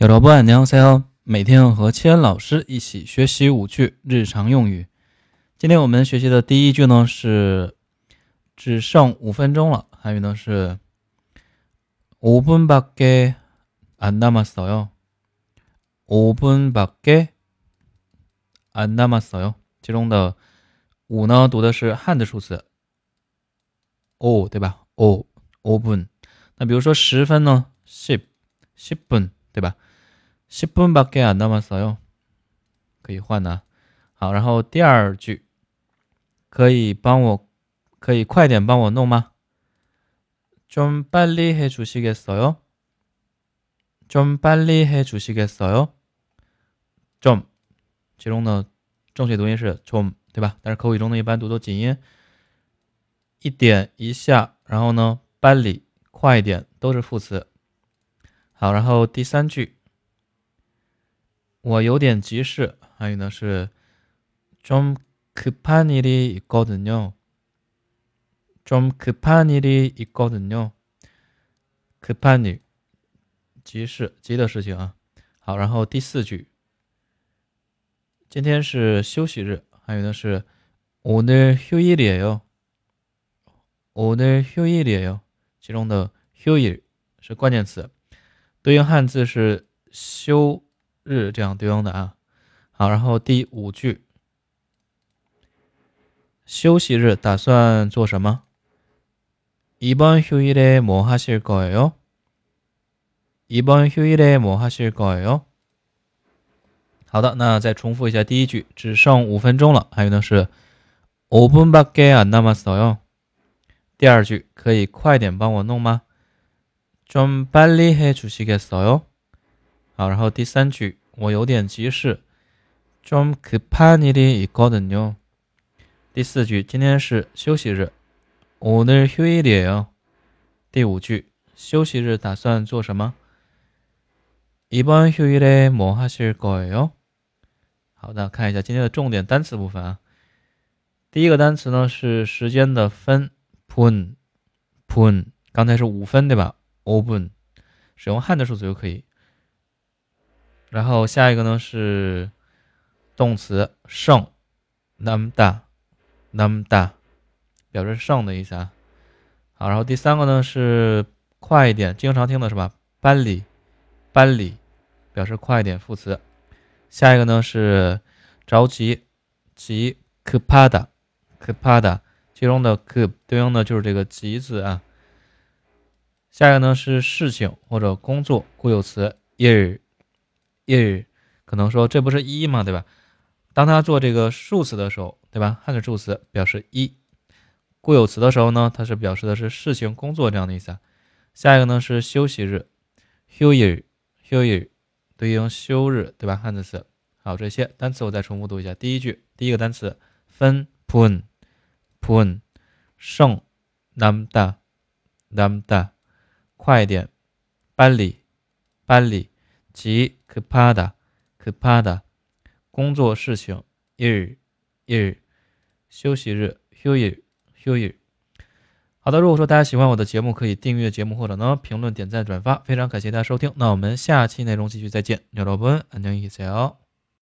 有老板你好，每天和千老师一起学习五句日常用语。今天我们学习的第一句呢是只剩五分钟了，韩语呢是5분밖에안남았어 요。 5분밖에안남았어 요。 其中的五呢读的是汉的数词，哦，对吧？哦，5분。那比如说十分呢，십10분，对吧？ 十分밖에안남았어 요， 可以换的。好，然后第二句，可以帮我，可以快点帮我弄吗？좀빨리해주시겠어 요？ 좀빨리해주시겠어 요？ 좀， 其中的正确读音是 좀， 对吧？但是口语中呢，一般读作紧音。一点一下，然后呢，빨 리， 快一点，都是副词。好，然后第三句。 我有点急事，还有呢是좀급한일이있거든 요。 좀급한일이있거든 요。 급한 일， 急事，急的事情啊。好，然后第四句，今天是休息日，还有呢是오늘휴일이에 요。 오늘휴일이에 요。 其中的휴일是关键词，对应汉字是休。 日这样对应的啊，好，然后第五句，休息日打算做什么？이번휴일에뭐하실거예 요？ 이번휴일에뭐하실거예 요？ 好的，那再重复一下第一句，只剩五分钟了。还有呢是5분밖에안남았어 요。 第二句可以快点帮我弄吗？좀빨리해주시겠어 요？ 好，然后第三句，我有点急事，좀급한일이있거든 요。 第四句，今天是休息日，오늘휴일이에 요。 第五句，休息日打算做什么？이번휴일에뭐하실거예 요？ 好的，看一下今天的重点单词部分啊。第一个单词呢是时间的分，분 분， 刚才是五分对吧？오 분， 使用汉的数词就可以。 然后下一个呢是动词剩，namda，namda，表示剩的意思啊。好，然后第三个呢是快一点，经常听的是吧？班里，班里，表示快一点，副词。下一个呢是着急，急，kpada，kpada，其中的 k 对应的就是这个急字啊。下一个呢是事情或者工作，固有词 ir。一可能说这不是一吗？对吧？当他做这个数词的时候，对吧？汉字助词表示一，固有词的时候呢，它是表示的是事情、工作这样的意思。下一个呢是休息日，休日，休日对应休日，对吧？汉字词。好，这些单词我再重复读一下。第一句，第一个单词分 pun，pun，剩 namda，namda，快一点，班里，班里。及 kepada kepada 工作事情 ir ir 休息日 huir huir 好的，如果说大家喜欢我的节目，可以订阅节目或者呢评论、点赞、转发，非常感谢大家收听。那我们下期内容继续再见，여러분안녕히계세요